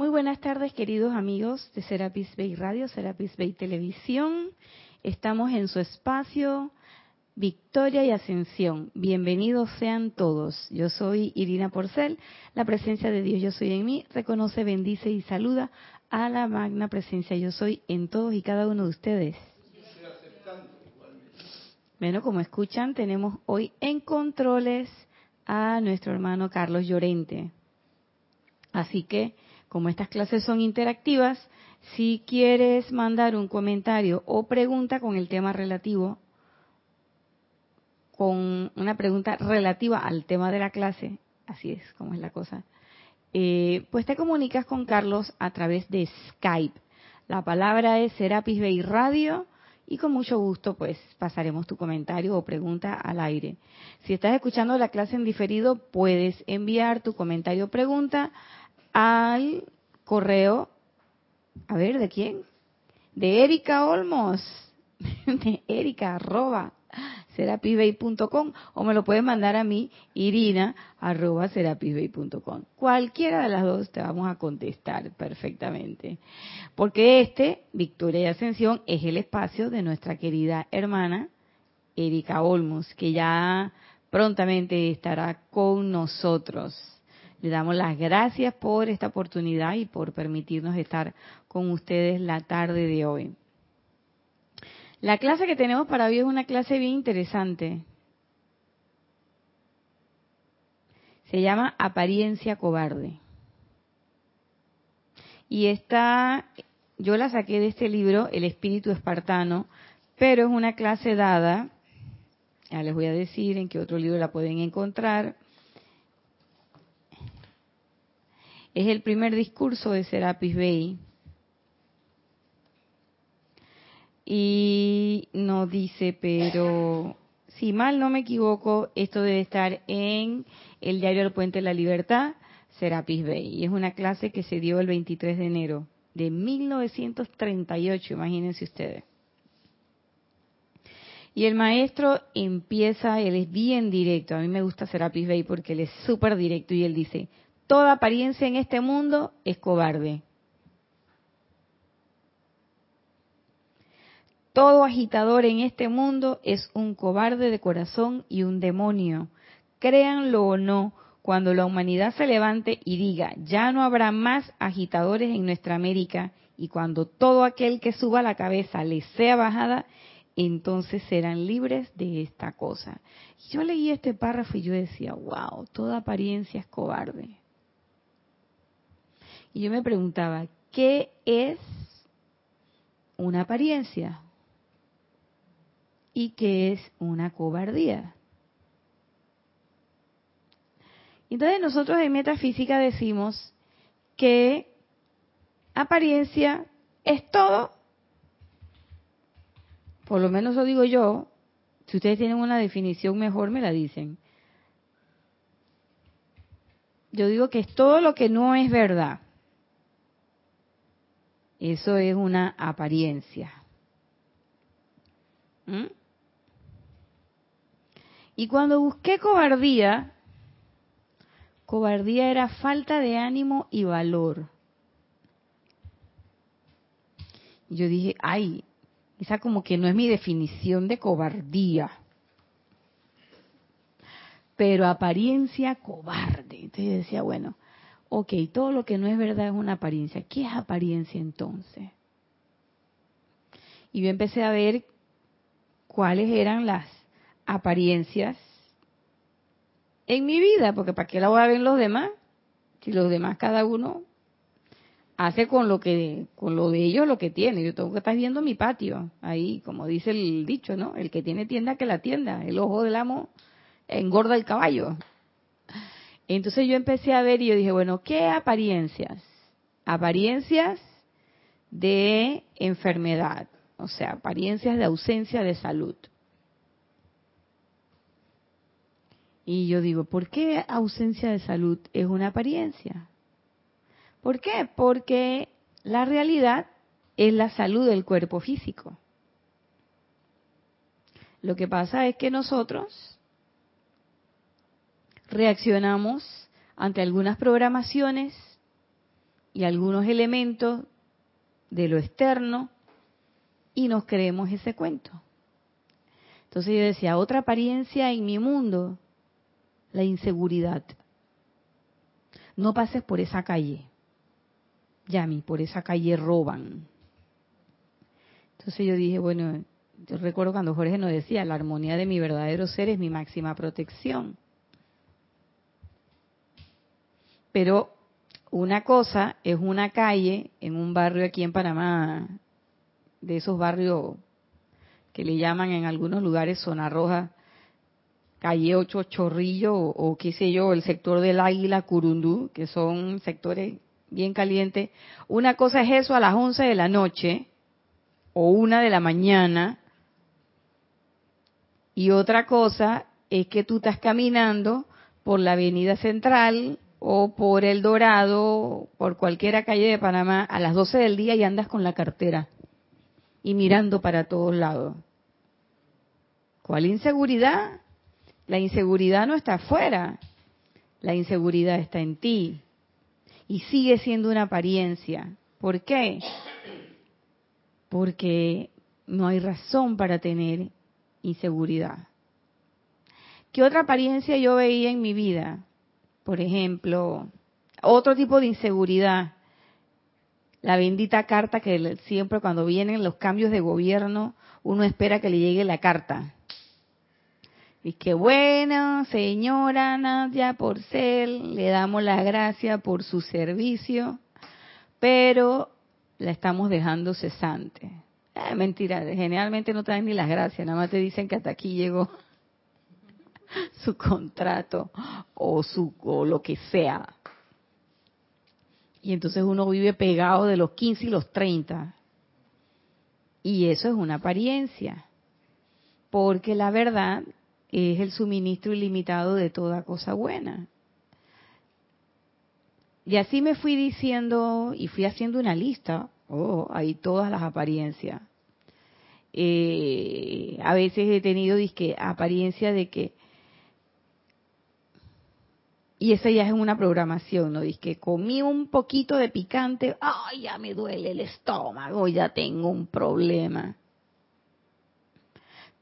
Muy buenas tardes, queridos amigos de Serapis Bay Radio, Serapis Bay Televisión. Estamos en su espacio Victoria y Ascensión. Bienvenidos sean todos. Yo soy Irina Porcel. La presencia de Dios Yo Soy en mí reconoce, bendice y saluda a la magna presencia Yo Soy en todos y cada uno de ustedes. Bueno, como escuchan, tenemos hoy en controles a nuestro hermano Carlos Llorente. Así que como estas clases son interactivas, si quieres mandar un comentario o pregunta con el tema relativo, con una pregunta relativa al tema de la clase, así es como es la cosa, eh, pues te comunicas con Carlos a través de Skype. La palabra es Serapis Bay Radio y con mucho gusto pues pasaremos tu comentario o pregunta al aire. Si estás escuchando la clase en diferido, puedes enviar tu comentario o pregunta al correo, a ver, ¿de quién? De Erika Olmos, de Erika arroba serapisbay.com o me lo puedes mandar a mí, irina arroba serapisbay.com. Cualquiera de las dos te vamos a contestar perfectamente. Porque este, Victoria y Ascensión, es el espacio de nuestra querida hermana Erika Olmos, que ya prontamente estará con nosotros. Le damos las gracias por esta oportunidad y por permitirnos estar con ustedes la tarde de hoy. La clase que tenemos para hoy es una clase bien interesante. Se llama Apariencia Cobarde. Y esta, yo la saqué de este libro, El Espíritu Espartano, pero es una clase dada, ya les voy a decir en qué otro libro la pueden encontrar, Es el primer discurso de Serapis Bey. Y nos dice, pero si mal no me equivoco, esto debe estar en el diario El Puente de la Libertad, Serapis Bay. Y es una clase que se dio el 23 de enero de 1938, imagínense ustedes. Y el maestro empieza, él es bien directo, a mí me gusta Serapis Bay porque él es súper directo y él dice, toda apariencia en este mundo es cobarde. Todo agitador en este mundo es un cobarde de corazón y un demonio. Créanlo o no, cuando la humanidad se levante y diga, ya no habrá más agitadores en nuestra América, y cuando todo aquel que suba la cabeza le sea bajada, entonces serán libres de esta cosa. Yo leí este párrafo y yo decía, wow, toda apariencia es cobarde. Y yo me preguntaba, ¿qué es una apariencia? ¿Y qué es una cobardía? Entonces nosotros en metafísica decimos que apariencia es todo, por lo menos lo digo yo, si ustedes tienen una definición mejor me la dicen. Yo digo que es todo lo que no es verdad. Eso es una apariencia. ¿Mm? Y cuando busqué cobardía, cobardía era falta de ánimo y valor. Y yo dije, ay, esa como que no es mi definición de cobardía. Pero apariencia cobarde. Entonces yo decía, bueno, ok, todo lo que no es verdad es una apariencia. ¿Qué es apariencia entonces? Y yo empecé a ver cuáles eran las apariencias en mi vida, porque ¿para qué la voy a ver los demás? Si los demás cada uno hace con lo que con lo de ellos lo que tiene. Yo tengo que estar viendo mi patio, ahí como dice el dicho, ¿no? El que tiene tienda que la tienda, el ojo del amo engorda el caballo. Entonces yo empecé a ver y yo dije, bueno, ¿qué apariencias? Apariencias de enfermedad, o sea, apariencias de ausencia de salud. Y yo digo, ¿por qué ausencia de salud es una apariencia? ¿Por qué? Porque la realidad es la salud del cuerpo físico. Lo que pasa es que nosotros reaccionamos ante algunas programaciones y algunos elementos de lo externo y nos creemos ese cuento. Entonces yo decía, otra apariencia en mi mundo, la inseguridad. No pases por esa calle. Yami, por esa calle roban. Entonces yo dije, bueno, yo recuerdo cuando Jorge nos decía, la armonía de mi verdadero ser es mi máxima protección. Pero una cosa es una calle en un barrio aquí en Panamá, de esos barrios que le llaman en algunos lugares zona roja, calle 8 Chorrillo o, qué sé yo, el sector del Águila Curundú, que son sectores bien calientes. Una cosa es eso a las 11 de la noche o una de la mañana y otra cosa es que tú estás caminando por la avenida central o por El Dorado, por cualquier calle de Panamá a las 12 del día y andas con la cartera y mirando para todos lados. ¿Cuál inseguridad? La inseguridad no está afuera, la inseguridad está en ti y sigue siendo una apariencia. ¿Por qué? Porque no hay razón para tener inseguridad. ¿Qué otra apariencia yo veía en mi vida? Por ejemplo, otro tipo de inseguridad. La bendita carta que siempre cuando vienen los cambios de gobierno, uno espera que le llegue la carta. Y que bueno, señora Nadia Porcel, le damos las gracias por su servicio, pero la estamos dejando cesante. Eh, mentira, generalmente no te dan ni las gracias, nada más te dicen que hasta aquí llegó su contrato o su o lo que sea. Y entonces uno vive pegado de los 15 y los 30. Y eso es una apariencia. Porque la verdad es el suministro ilimitado de toda cosa buena. Y así me fui diciendo y fui haciendo una lista. Oh, hay todas las apariencias. Eh, a veces he tenido disque, apariencia de que y esa ya es una programación, ¿no? Dice que comí un poquito de picante, ay, ya me duele el estómago, ya tengo un problema.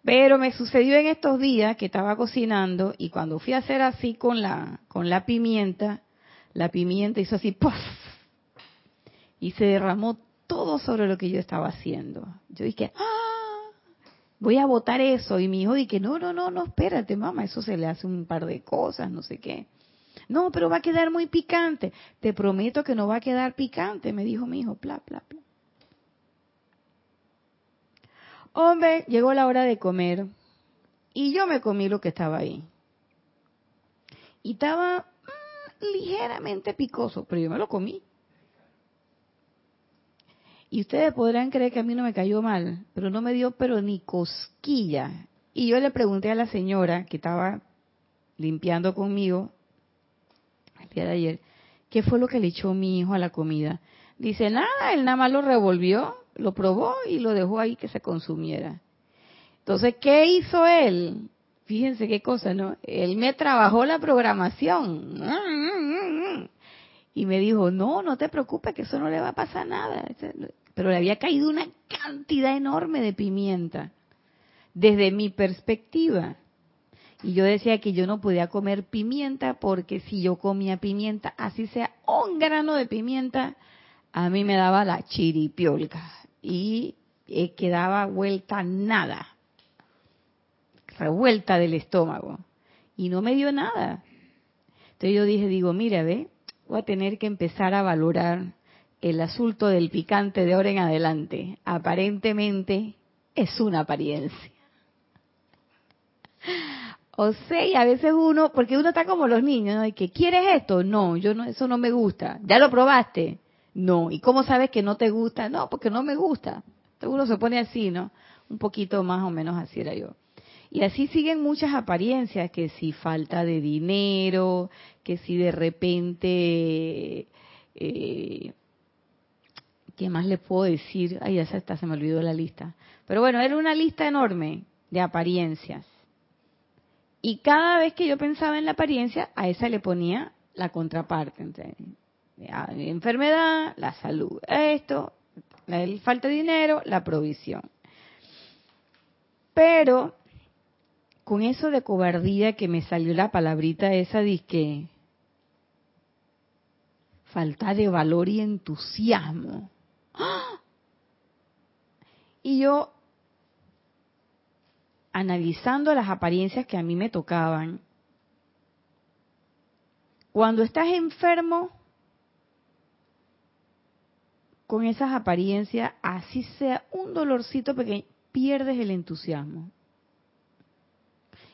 Pero me sucedió en estos días que estaba cocinando y cuando fui a hacer así con la con la pimienta, la pimienta hizo así ¡puff! y se derramó todo sobre lo que yo estaba haciendo. Yo dije, "Ah, voy a botar eso." Y mi hijo dije, "No, no, no, no, espérate, mamá, eso se le hace un par de cosas, no sé qué." No, pero va a quedar muy picante. Te prometo que no va a quedar picante, me dijo mi hijo. Bla, bla, bla. Hombre, llegó la hora de comer y yo me comí lo que estaba ahí. Y estaba mm, ligeramente picoso, pero yo me lo comí. Y ustedes podrán creer que a mí no me cayó mal, pero no me dio pero ni cosquilla. Y yo le pregunté a la señora que estaba limpiando conmigo, de ayer, ¿qué fue lo que le echó mi hijo a la comida? Dice, nada, él nada más lo revolvió, lo probó y lo dejó ahí que se consumiera. Entonces, ¿qué hizo él? Fíjense qué cosa, ¿no? Él me trabajó la programación. Y me dijo, no, no te preocupes, que eso no le va a pasar nada. Pero le había caído una cantidad enorme de pimienta. Desde mi perspectiva, y yo decía que yo no podía comer pimienta porque si yo comía pimienta, así sea un grano de pimienta, a mí me daba la chiripiolca y eh, quedaba vuelta nada, revuelta del estómago. Y no me dio nada. Entonces yo dije, digo, mira, ve, voy a tener que empezar a valorar el asunto del picante de ahora en adelante. Aparentemente es una apariencia. O sea, y a veces uno, porque uno está como los niños, ¿no? Y que quieres esto, no, yo no, eso no me gusta. ¿Ya lo probaste? No. ¿Y cómo sabes que no te gusta? No, porque no me gusta. Uno se pone así, ¿no? Un poquito más o menos así era yo. Y así siguen muchas apariencias, que si falta de dinero, que si de repente, eh, ¿qué más le puedo decir? Ay, ya se, está, se me olvidó la lista. Pero bueno, era una lista enorme de apariencias. Y cada vez que yo pensaba en la apariencia, a esa le ponía la contraparte. enfermedad, la salud, esto, la falta de dinero, la provisión. Pero con eso de cobardía que me salió la palabrita esa que falta de valor y entusiasmo. Y yo analizando las apariencias que a mí me tocaban, cuando estás enfermo, con esas apariencias, así sea un dolorcito pequeño, pierdes el entusiasmo.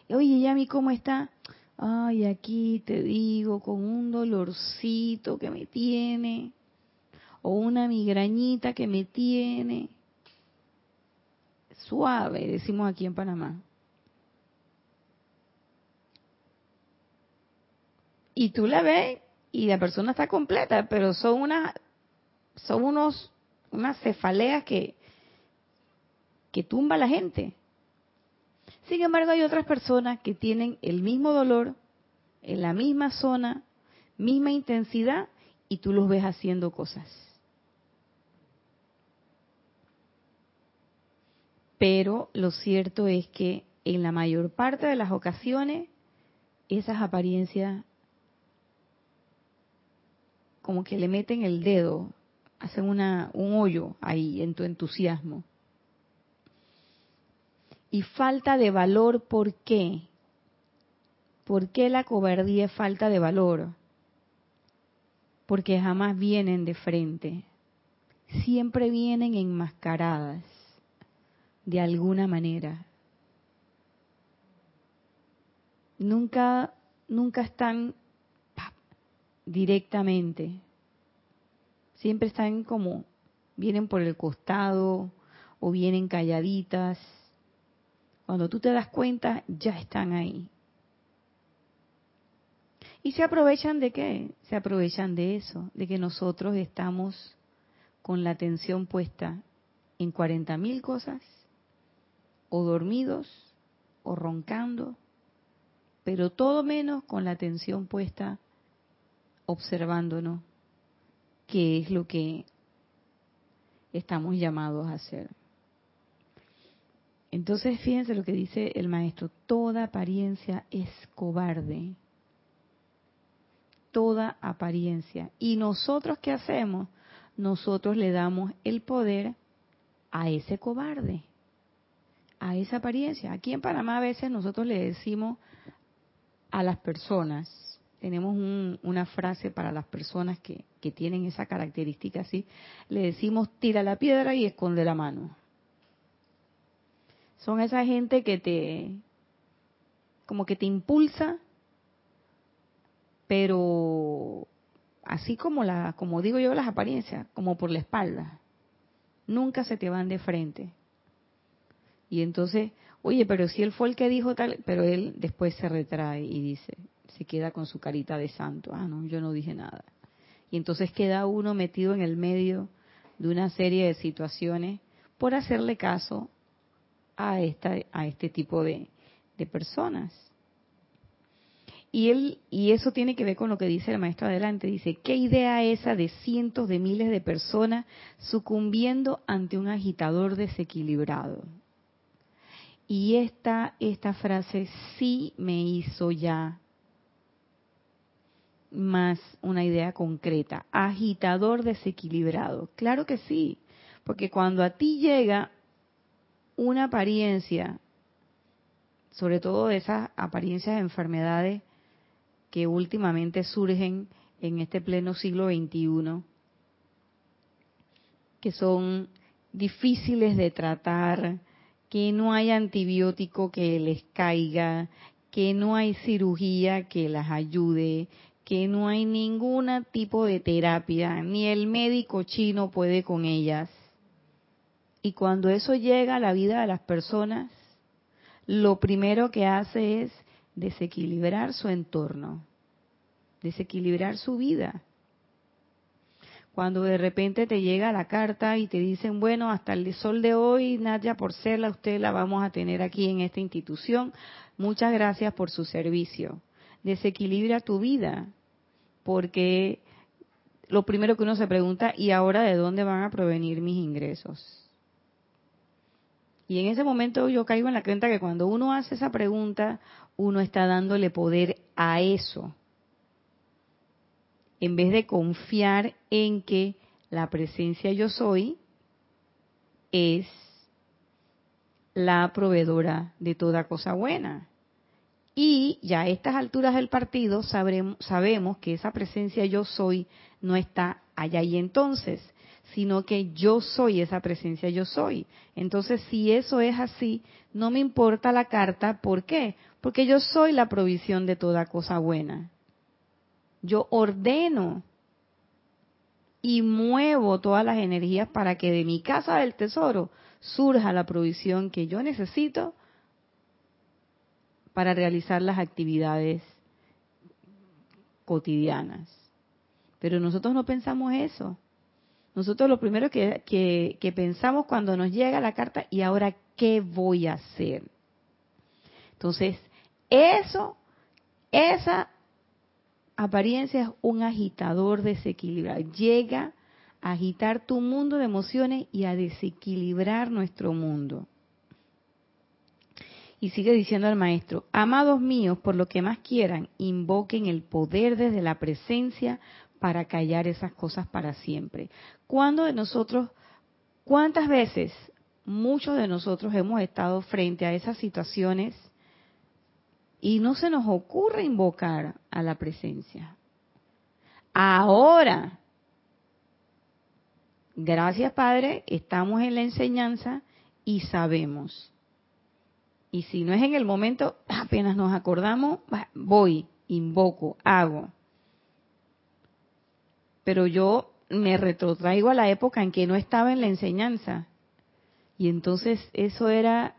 Oye, Yami, ¿cómo está? Ay, aquí te digo, con un dolorcito que me tiene, o una migrañita que me tiene. Suave, decimos aquí en Panamá. Y tú la ves y la persona está completa, pero son unas, son unos, unas cefaleas que, que tumba a la gente. Sin embargo, hay otras personas que tienen el mismo dolor, en la misma zona, misma intensidad, y tú los ves haciendo cosas. Pero lo cierto es que en la mayor parte de las ocasiones, esas apariencias como que le meten el dedo, hacen una, un hoyo ahí en tu entusiasmo. Y falta de valor, ¿por qué? ¿Por qué la cobardía es falta de valor? Porque jamás vienen de frente. Siempre vienen enmascaradas, de alguna manera. Nunca, nunca están directamente. Siempre están como, vienen por el costado o vienen calladitas cuando tú te das cuenta, ya están ahí. Y se aprovechan de qué? Se aprovechan de eso, de que nosotros estamos con la atención puesta en 40 mil cosas, o dormidos, o roncando, pero todo menos con la atención puesta observándonos, qué es lo que estamos llamados a hacer. Entonces, fíjense lo que dice el maestro, toda apariencia es cobarde. Toda apariencia. ¿Y nosotros qué hacemos? Nosotros le damos el poder a ese cobarde, a esa apariencia. Aquí en Panamá a veces nosotros le decimos a las personas, tenemos una frase para las personas que, que tienen esa característica así, le decimos tira la piedra y esconde la mano. Son esa gente que te, como que te impulsa, pero así como la, como digo yo las apariencias, como por la espalda. Nunca se te van de frente. Y entonces, oye, pero si él fue el que dijo tal, pero él después se retrae y dice, se queda con su carita de santo, ah, no, yo no dije nada. Y entonces queda uno metido en el medio de una serie de situaciones por hacerle caso a, esta, a este tipo de, personas. Y, él, y eso tiene que ver con lo que dice el maestro adelante. Dice, ¿qué idea esa de cientos de miles de personas sucumbiendo ante un agitador desequilibrado? Y esta, esta frase sí me hizo ya más una idea concreta. Agitador desequilibrado. Claro que sí, porque cuando a ti llega una apariencia, sobre todo esas apariencias de enfermedades que últimamente surgen en este pleno siglo XXI, que son difíciles de tratar, que no hay antibiótico que les caiga, que no hay cirugía que las ayude, que no hay ningún tipo de terapia, ni el médico chino puede con ellas. Y cuando eso llega a la vida de las personas, lo primero que hace es desequilibrar su entorno, desequilibrar su vida. Cuando de repente te llega la carta y te dicen, bueno, hasta el sol de hoy, Nadia Porcela, usted la vamos a tener aquí en esta institución. Muchas gracias por su servicio. Desequilibra tu vida, porque lo primero que uno se pregunta, ¿y ahora de dónde van a provenir mis ingresos? Y en ese momento yo caigo en la cuenta que cuando uno hace esa pregunta, uno está dándole poder a eso. En vez de confiar en que la presencia yo soy es la proveedora de toda cosa buena. Y ya a estas alturas del partido sabemos que esa presencia yo soy no está allá y entonces, sino que yo soy esa presencia yo soy. Entonces, si eso es así, no me importa la carta, ¿por qué? Porque yo soy la provisión de toda cosa buena. Yo ordeno y muevo todas las energías para que de mi casa del tesoro surja la provisión que yo necesito para realizar las actividades cotidianas. Pero nosotros no pensamos eso. Nosotros lo primero que, que, pensamos cuando nos llega la carta, ¿y ahora qué voy a hacer? Entonces, eso, esa apariencia es un agitador desequilibrado. Llega a agitar tu mundo de emociones y a desequilibrar nuestro mundo. Y sigue diciendo el maestro, amados míos, por lo que más quieran, invoquen el poder desde la presencia para callar esas cosas para siempre. ¿Cuándo de nosotros, cuántas veces muchos de nosotros hemos estado frente a esas situaciones y no se nos ocurre invocar a la presencia. Ahora, gracias Padre, estamos en la enseñanza y sabemos. Y si no es en el momento, apenas nos acordamos, voy, invoco, hago. Pero yo me retrotraigo a la época en que no estaba en la enseñanza. Y entonces eso era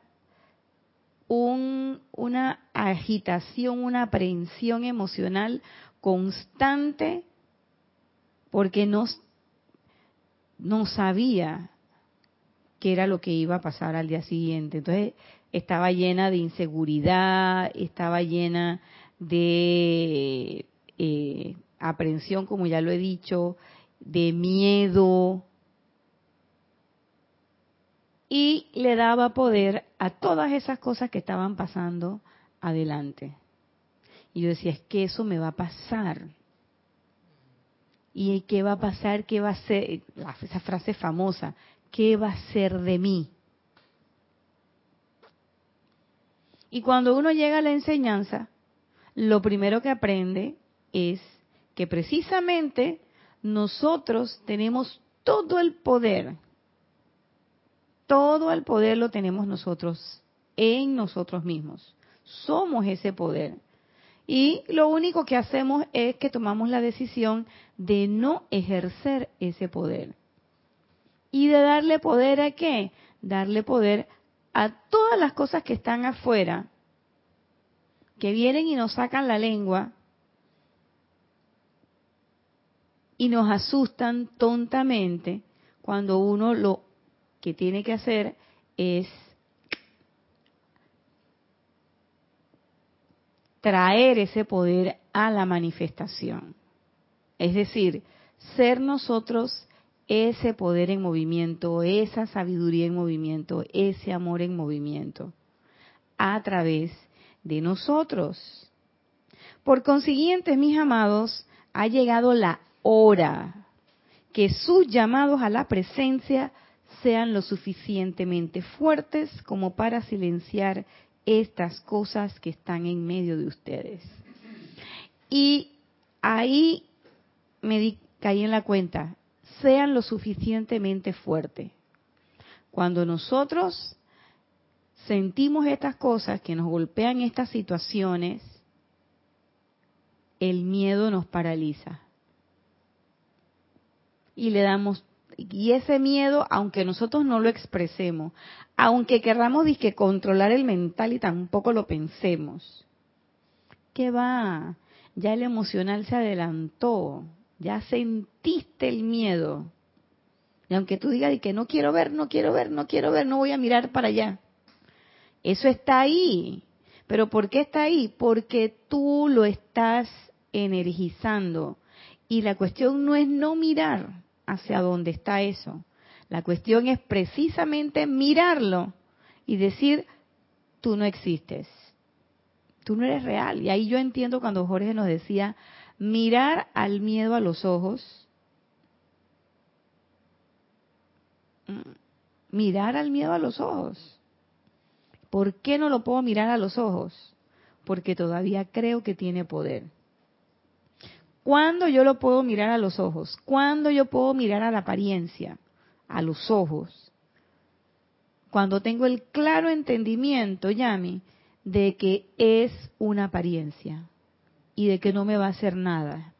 una agitación, una aprehensión emocional constante porque no, no sabía qué era lo que iba a pasar al día siguiente. Entonces estaba llena de inseguridad, estaba llena de eh, aprehensión, como ya lo he dicho, de miedo, y le daba poder a todas esas cosas que estaban pasando adelante. Y yo decía, es que eso me va a pasar. ¿Y qué va a pasar? ¿Qué va a ser? Esa frase famosa, ¿qué va a ser de mí? Y cuando uno llega a la enseñanza, lo primero que aprende es que precisamente nosotros tenemos todo el poder todo el poder lo tenemos nosotros, en nosotros mismos. Somos ese poder. Y lo único que hacemos es que tomamos la decisión de no ejercer ese poder. ¿Y de darle poder a qué? Darle poder a todas las cosas que están afuera, que vienen y nos sacan la lengua y nos asustan tontamente cuando uno lo que tiene que hacer es traer ese poder a la manifestación. Es decir, ser nosotros ese poder en movimiento, esa sabiduría en movimiento, ese amor en movimiento, a través de nosotros. Por consiguiente, mis amados, ha llegado la hora que sus llamados a la presencia sean lo suficientemente fuertes como para silenciar estas cosas que están en medio de ustedes. Y ahí me caí en la cuenta, sean lo suficientemente fuertes. Cuando nosotros sentimos estas cosas que nos golpean estas situaciones, el miedo nos paraliza. Y le damos y ese miedo, aunque nosotros no lo expresemos, aunque querramos que controlar el mental y tampoco lo pensemos, ¿qué va? Ya el emocional se adelantó, ya sentiste el miedo. Y aunque tú digas que no quiero ver, no quiero ver, no quiero ver, no voy a mirar para allá. Eso está ahí. ¿Pero por qué está ahí? Porque tú lo estás energizando Y la cuestión no es no mirar hacia dónde está eso. La cuestión es precisamente mirarlo y decir, tú no existes. Tú no eres real. Y ahí yo entiendo cuando Jorge nos decía, mirar al miedo a los ojos. Mm, mirar al miedo a los ojos. ¿Por qué no lo puedo mirar a los ojos? Porque todavía creo que tiene poder. ¿Cuándo yo lo puedo mirar a los ojos? ¿Cuándo yo puedo mirar a la apariencia? A los ojos. Cuando tengo el claro entendimiento, Yami, de que es una apariencia y de que no me va a hacer nada.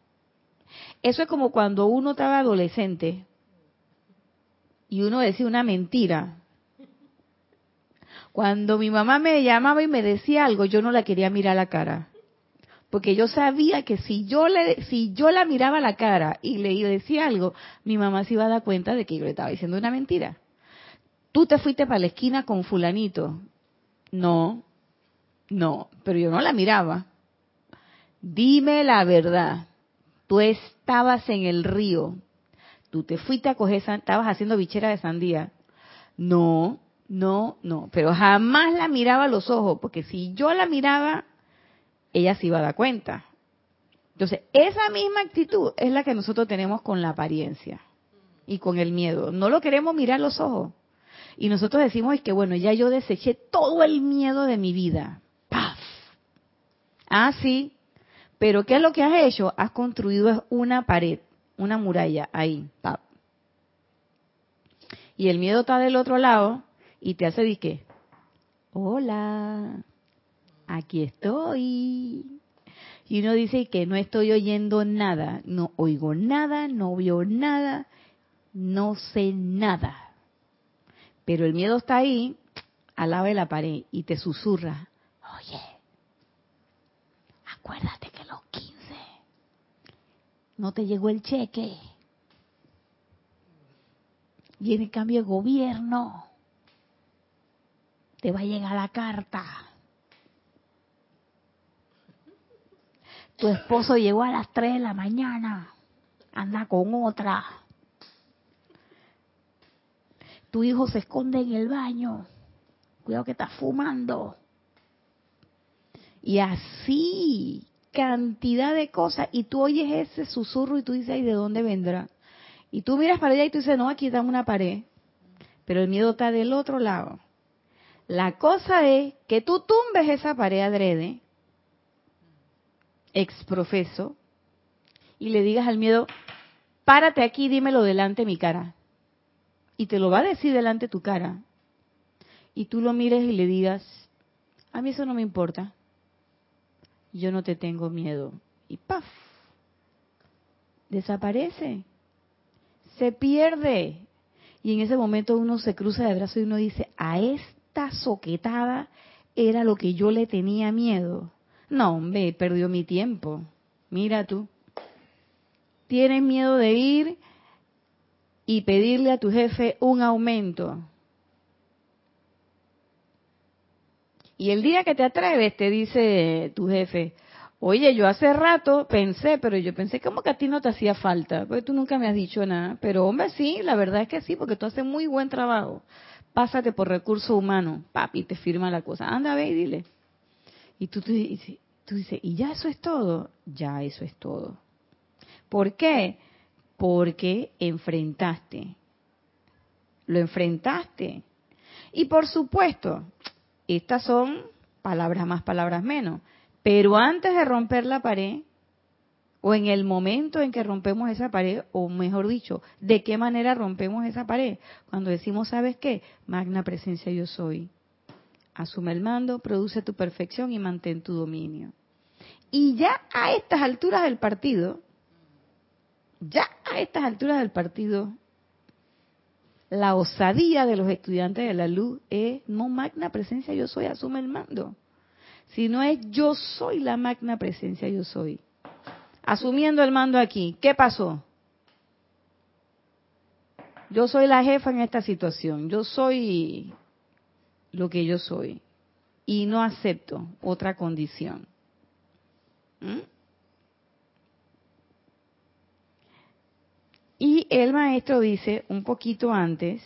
Eso es como cuando uno estaba adolescente y uno decía una mentira. Cuando mi mamá me llamaba y me decía algo, yo no la quería mirar a la cara porque yo sabía que si yo le si yo la miraba a la cara y le decía algo, mi mamá se iba a dar cuenta de que yo le estaba diciendo una mentira. Tú te fuiste para la esquina con fulanito. No. No, pero yo no la miraba. Dime la verdad. Tú estabas en el río. Tú te fuiste a coger, estabas haciendo bichera de sandía. No, no, no, pero jamás la miraba a los ojos, porque si yo la miraba, ella se iba a dar cuenta. Entonces, esa misma actitud es la que nosotros tenemos con la apariencia y con el miedo. No lo queremos mirar los ojos. Y nosotros decimos es que, bueno, ya yo deseché todo el miedo de mi vida. ¡Paf! Ah, sí. Pero ¿qué es lo que has hecho? Has construido una pared, una muralla ahí. ¡Paf! Y el miedo está del otro lado y te hace de qué? Hola aquí estoy. Y uno dice que no estoy oyendo nada, no oigo nada, no veo nada, no sé nada. Pero el miedo está ahí, al lado de la pared, y te susurra, oye, acuérdate que los 15 no te llegó el cheque. Viene cambio de gobierno. Te va a llegar la carta Tu esposo llegó a las 3 de la mañana, anda con otra. Tu hijo se esconde en el baño, cuidado que está fumando. Y así, cantidad de cosas. Y tú oyes ese susurro y tú dices, ¿y de dónde vendrá? Y tú miras para allá y tú dices, no, aquí está una pared. Pero el miedo está del otro lado. La cosa es que tú tumbes esa pared adrede exprofeso y le digas al miedo, párate aquí, dímelo delante de mi cara. Y te lo va a decir delante de tu cara. Y tú lo mires y le digas, a mí eso no me importa. Yo no te tengo miedo. Y ¡paf! Desaparece. Se pierde. Y en ese momento uno se cruza de brazos y uno dice, a esta soquetada era lo que yo le tenía miedo. No, hombre, perdió mi tiempo. Mira tú. Tienes miedo de ir y pedirle a tu jefe un aumento. Y el día que te atreves, te dice tu jefe, oye, yo hace rato pensé, pero yo pensé como que a ti no te hacía falta, porque tú nunca me has dicho nada. Pero hombre, sí, la verdad es que sí, porque tú haces muy buen trabajo. Pásate por recurso humano, papi, te firma la cosa. Anda, ve y dile. Y tú, tú, dices, ¿y ya eso es todo? Ya eso es todo. ¿Por qué? Porque enfrentaste. Lo enfrentaste. Y por supuesto, estas son palabras más, palabras menos. Pero antes de romper la pared, o en el momento en que rompemos esa pared, o mejor dicho, ¿de qué manera rompemos esa pared? Cuando decimos, ¿sabes qué? Magna presencia yo soy. Asume el mando, produce tu perfección y mantén tu dominio. Y ya a estas alturas del partido, ya a estas alturas del partido, la osadía de los estudiantes de la luz es no magna presencia yo soy, asume el mando. Sino es yo soy la magna presencia yo soy. Asumiendo el mando aquí, ¿qué pasó? Yo soy la jefa en esta situación, yo soy lo que yo soy y no acepto otra condición. ¿Mm? Y el maestro dice un poquito antes,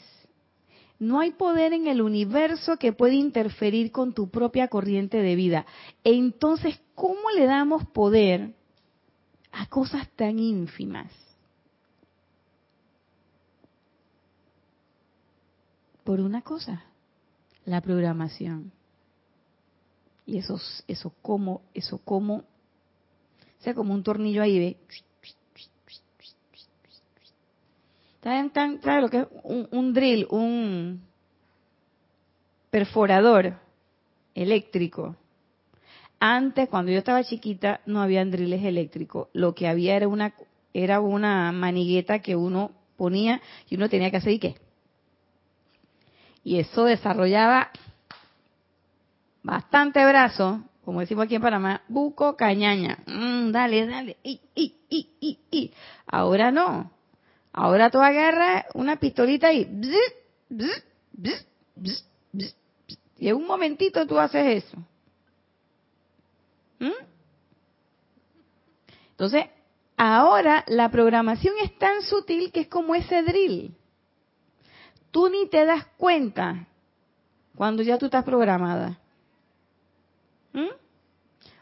no hay poder en el universo que pueda interferir con tu propia corriente de vida. Entonces, ¿cómo le damos poder a cosas tan ínfimas? Por una cosa, la programación. Y eso, eso como, eso como, o sea, como un tornillo ahí, ve. ¿Saben, tan, lo que es un, drill, un perforador eléctrico? Antes, cuando yo estaba chiquita, no había drills eléctricos. Lo que había era una, era una manigueta que uno ponía y uno tenía que hacer y qué. Y eso desarrollaba bastante brazo, como decimos aquí en Panamá, buco cañaña. Mm, dale, dale. Y, y, y, Ahora no. Ahora tú agarras una pistolita y... y en un momentito tú haces eso. ¿Mm? Entonces, ahora la programación es tan sutil que es como ese drill. Tú ni te das cuenta cuando ya tú estás programada. ¿Mm?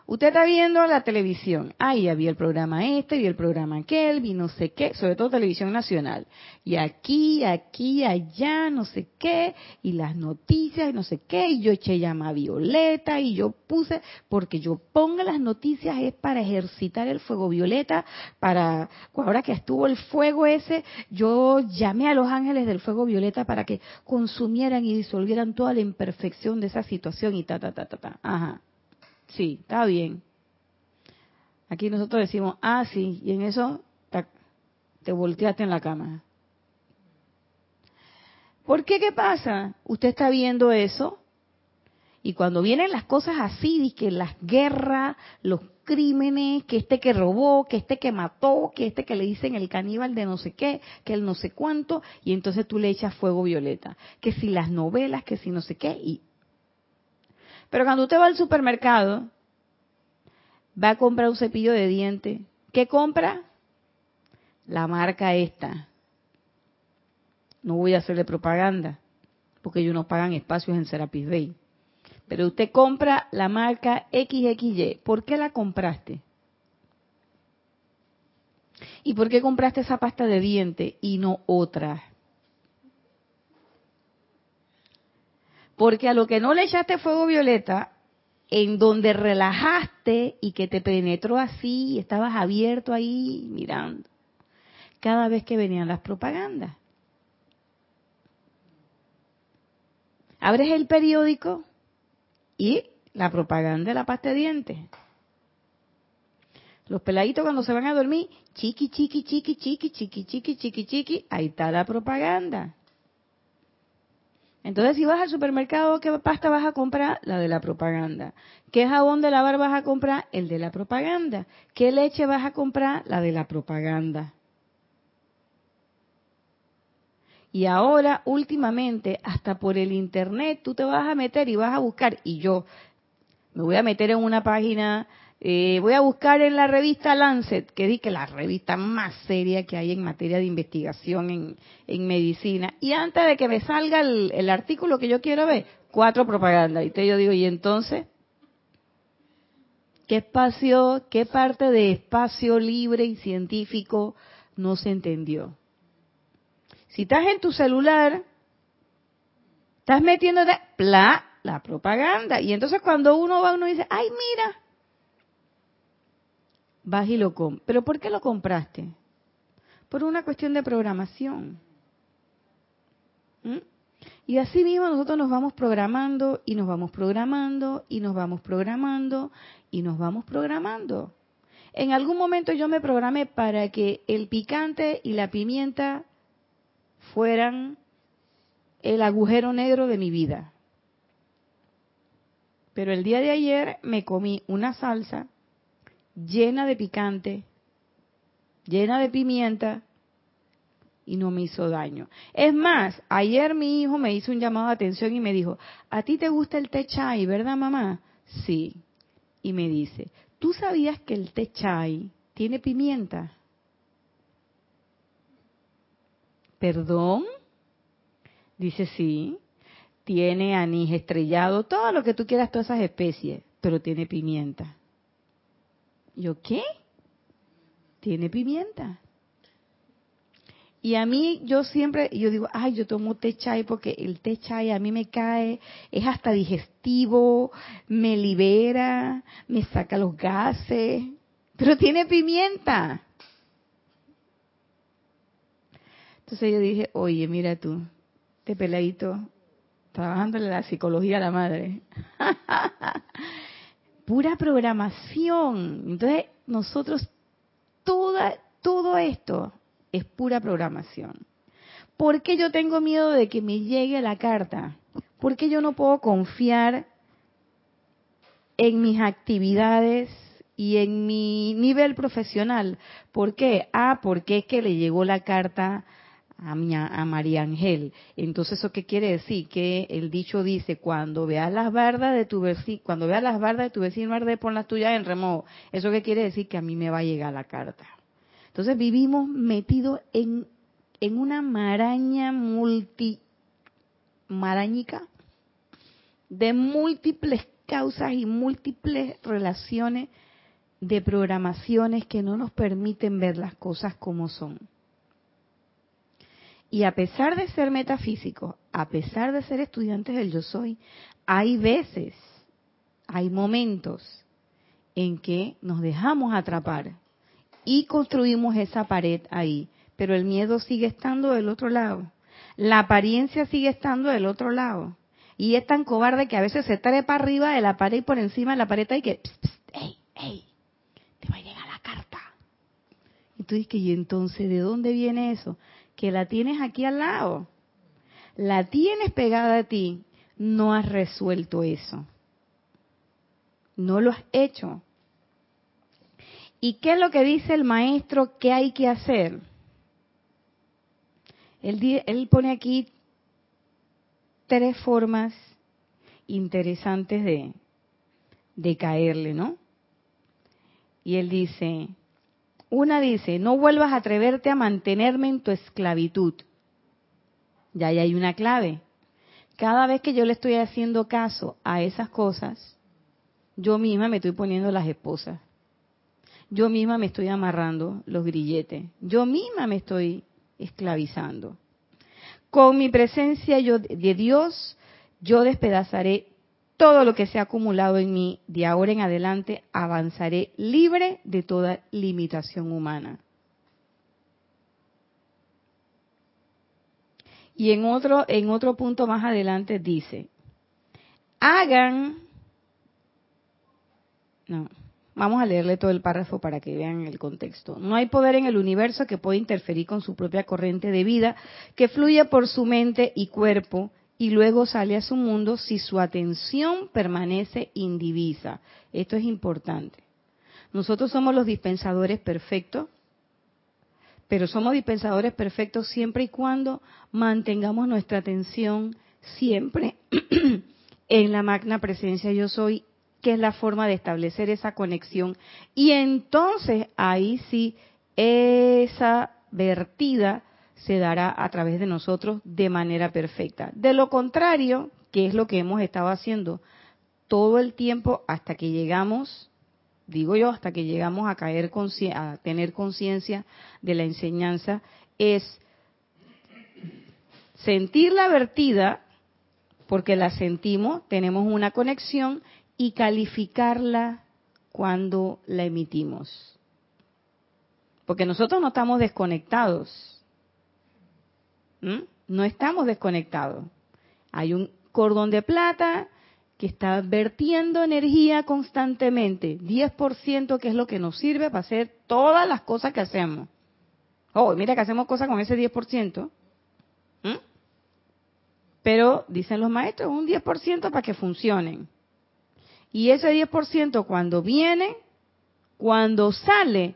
Usted está viendo la televisión. Ahí había el programa este, y el programa aquel, vi no sé qué, sobre todo televisión nacional. Y aquí, aquí, allá, no sé qué, y las noticias, y no sé qué, y yo eché llama Violeta, y yo puse, porque yo ponga las noticias es para ejercitar el fuego violeta, para, ahora que estuvo el fuego ese, yo llamé a los ángeles del fuego violeta para que consumieran y disolvieran toda la imperfección de esa situación y ta, ta, ta, ta, ta. Ajá. Sí, está bien. Aquí nosotros decimos, ah, sí, y en eso te volteaste en la cama. ¿Por qué? ¿Qué pasa? Usted está viendo eso y cuando vienen las cosas así, que las guerras, los crímenes, que este que robó, que este que mató, que este que le dicen el caníbal de no sé qué, que el no sé cuánto, y entonces tú le echas fuego violeta. Que si las novelas, que si no sé qué, y pero cuando usted va al supermercado, va a comprar un cepillo de diente. ¿Qué compra? La marca esta. No voy a hacerle propaganda, porque ellos no pagan espacios en Serapis Bay. Pero usted compra la marca XXY. ¿Por qué la compraste? ¿Y por qué compraste esa pasta de diente y no otra? Porque a lo que no le echaste fuego violeta, en donde relajaste y que te penetró así, estabas abierto ahí mirando, cada vez que venían las propagandas. Abres el periódico y la propaganda de la pasta dientes. Los peladitos cuando se van a dormir, chiqui, chiqui, chiqui, chiqui, chiqui, chiqui, chiqui, chiqui, ahí está la propaganda. Entonces, si vas al supermercado, ¿qué pasta vas a comprar? La de la propaganda. ¿Qué jabón de lavar vas a comprar? El de la propaganda. ¿Qué leche vas a comprar? La de la propaganda. Y ahora, últimamente, hasta por el Internet, tú te vas a meter y vas a buscar, y yo me voy a meter en una página eh, voy a buscar en la revista Lancet, que di que la revista más seria que hay en materia de investigación en, medicina. Y antes de que me salga el, artículo que yo quiero ver, cuatro propagandas. Y te yo digo, ¿y entonces? ¿Qué espacio, qué parte de espacio libre y científico no se entendió? Si estás en tu celular, estás metiendo de, la propaganda. Y entonces cuando uno va, uno dice, ay, mira, vas y lo compras. ¿Pero por qué lo compraste? Por una cuestión de programación. ¿Mm? Y así mismo nosotros nos vamos programando y nos vamos programando y nos vamos programando y nos vamos programando. En algún momento yo me programé para que el picante y la pimienta fueran el agujero negro de mi vida. Pero el día de ayer me comí una salsa llena de picante, llena de pimienta y no me hizo daño. Es más, ayer mi hijo me hizo un llamado de atención y me dijo, ¿a ti te gusta el té chai, verdad mamá? Sí. Y me dice, ¿tú sabías que el té chai tiene pimienta? ¿Perdón? Dice sí. Tiene anís estrellado, todo lo que tú quieras, todas esas especies, pero tiene pimienta. ¿Yo qué? Tiene pimienta. Y a mí, yo siempre, yo digo, ay, yo tomo té chai porque el té chai a mí me cae, es hasta digestivo, me libera, me saca los gases, pero tiene pimienta. Entonces yo dije, oye, mira tú, este peladito, trabajándole la psicología a la madre. Pura programación. Entonces, nosotros, toda, todo esto es pura programación. ¿Por qué yo tengo miedo de que me llegue la carta? ¿Por qué yo no puedo confiar en mis actividades y en mi nivel profesional? ¿Por qué? Ah, porque es que le llegó la carta a, mi, a María Ángel. Entonces, ¿eso qué quiere decir? Que el dicho dice, cuando veas las bardas de tu vecino, cuando veas las bardas de tu vecino arde, pon las tuyas en remojo. ¿Eso qué quiere decir? Que a mí me va a llegar la carta. Entonces vivimos metidos en, en una maraña multi, marañica de múltiples causas y múltiples relaciones de programaciones que no nos permiten ver las cosas como son. Y a pesar de ser metafísicos, a pesar de ser estudiantes del yo soy, hay veces, hay momentos en que nos dejamos atrapar y construimos esa pared ahí. Pero el miedo sigue estando del otro lado. La apariencia sigue estando del otro lado. Y es tan cobarde que a veces se trepa arriba de la pared y por encima de la pared y que, ¡ey, ey! Te va a llegar la carta. Y tú dices, ¿y entonces de dónde viene eso? Que la tienes aquí al lado. La tienes pegada a ti. No has resuelto eso. No lo has hecho. ¿Y qué es lo que dice el maestro que hay que hacer? Él, pone aquí tres formas interesantes de, de caerle, ¿no? Y él dice, una dice, no vuelvas a atreverte a mantenerme en tu esclavitud. Ya ahí hay una clave. Cada vez que yo le estoy haciendo caso a esas cosas, yo misma me estoy poniendo las esposas. Yo misma me estoy amarrando los grilletes. Yo misma me estoy esclavizando. Con mi presencia yo, de Dios, yo despedazaré todo lo que se ha acumulado en mí. De ahora en adelante avanzaré libre de toda limitación humana. Y en otro, en otro punto más adelante dice, hagan, no, Vamos a leerle todo el párrafo para que vean el contexto. No hay poder en el universo que pueda interferir con su propia corriente de vida, que fluye por su mente y cuerpo y luego sale a su mundo si su atención permanece indivisa. Esto es importante. Nosotros somos los dispensadores perfectos, pero somos dispensadores perfectos siempre y cuando mantengamos nuestra atención siempre en la magna presencia yo soy que es la forma de establecer esa conexión. Y entonces ahí sí esa vertida se dará a través de nosotros de manera perfecta. De lo contrario, que es lo que hemos estado haciendo todo el tiempo hasta que llegamos, digo yo, hasta que llegamos a caer a tener conciencia de la enseñanza, es sentir la vertida, porque la sentimos, tenemos una conexión y calificarla cuando la emitimos. Porque nosotros no estamos desconectados. No estamos desconectados. Hay un cordón de plata que está vertiendo energía constantemente. 10% que es lo que nos sirve para hacer todas las cosas que hacemos. Oh, mira que hacemos cosas con ese 10%. Pero, dicen los maestros, un 10% para que funcionen. Y ese 10% cuando viene, cuando sale,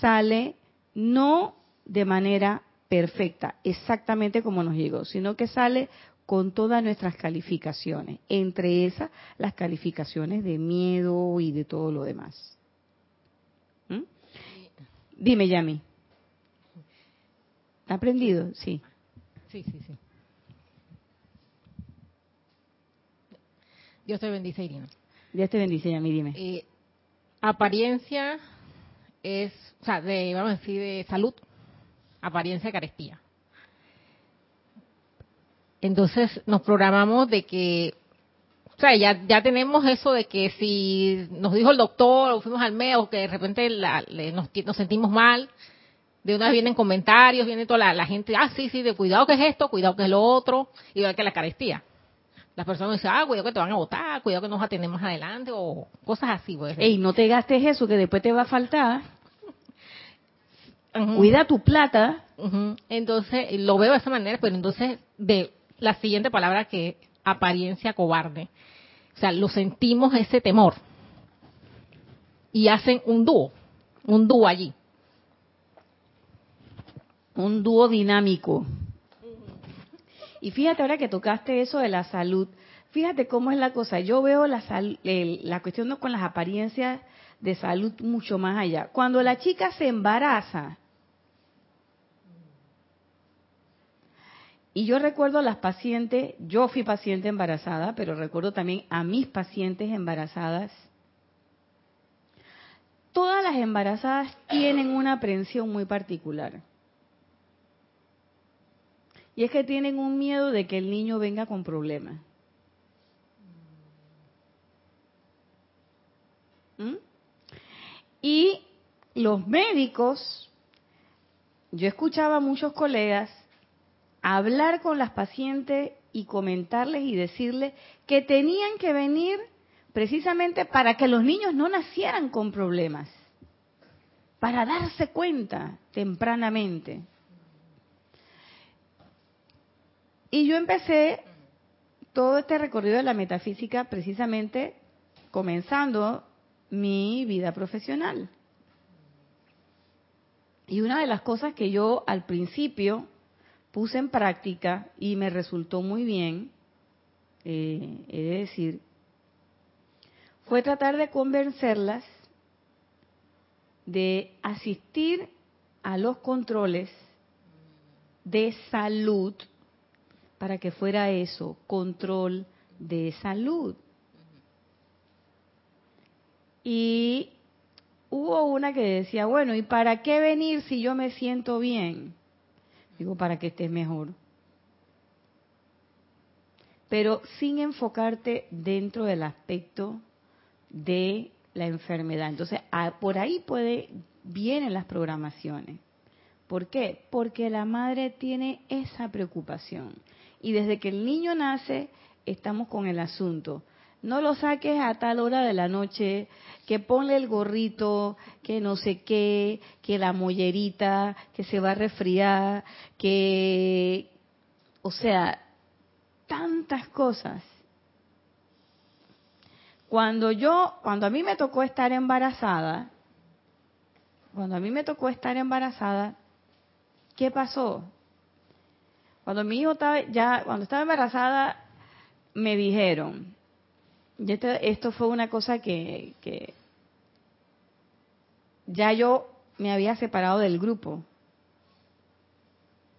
sale no de manera perfecta, exactamente como nos llegó, sino que sale con todas nuestras calificaciones, entre esas las calificaciones de miedo y de todo lo demás. ¿Mm? Dime, Yami. ¿Ha aprendido? Sí. Sí, sí, sí. Dios te bendice, Irina. Dios te bendice, a mí dime. Eh, apariencia es, o sea, de, vamos a decir, de salud, apariencia carestía. Entonces nos programamos de que, o sea, ya, ya tenemos eso de que si nos dijo el doctor o fuimos al médico que de repente la, nos, nos, sentimos mal, de una vez vienen comentarios, viene toda la, gente, ah, sí, sí, de cuidado que es esto, cuidado que es lo otro, igual que la carestía. Las personas dicen, ah, cuidado que te van a votar, cuidado que nos atendemos adelante, o cosas así. Pues. Ey, no te gastes eso que después te va a faltar. Cuida tu plata. Entonces, lo veo de esa manera, pero entonces, de la siguiente palabra que apariencia cobarde. O sea, lo sentimos ese temor. Y hacen un dúo, un dúo allí. Un dúo dinámico. Y fíjate ahora que tocaste eso de la salud, fíjate cómo es la cosa. Yo veo la, la cuestión con las apariencias de salud mucho más allá. Cuando la chica se embaraza, Y yo recuerdo a las pacientes, yo fui paciente embarazada, pero recuerdo también a mis pacientes embarazadas. Todas las embarazadas tienen una aprensión muy particular. Y es que tienen un miedo de que el niño venga con problemas. ¿Mm? Y los médicos, yo escuchaba a muchos colegas hablar con las pacientes y comentarles y decirles que tenían que venir precisamente para que los niños no nacieran con problemas, para darse cuenta tempranamente. Y yo empecé todo este recorrido de la metafísica precisamente comenzando mi vida profesional. Y una de las cosas que yo al principio puse en práctica y me resultó muy bien, eh, he de decir, fue tratar de convencerlas de asistir a los controles de salud para que fuera eso, control de salud. Y hubo una que decía, bueno, ¿y para qué venir si yo me siento bien? Digo, para que estés mejor. Pero sin enfocarte dentro del aspecto de la enfermedad. Entonces, por ahí puede vienen las programaciones. ¿Por qué? Porque la madre tiene esa preocupación. Y desde que el niño nace, estamos con el asunto. No lo saques a tal hora de la noche, que ponle el gorrito, que no sé qué, que la mollerita, que se va a resfriar, que, o sea, tantas cosas. Cuando yo, cuando a mí me tocó estar embarazada, cuando a mí me tocó estar embarazada, ¿qué pasó? Cuando mi hijo estaba, ya, cuando estaba embarazada, me dijeron, esto, fue una cosa que, que, ya yo me había separado del grupo,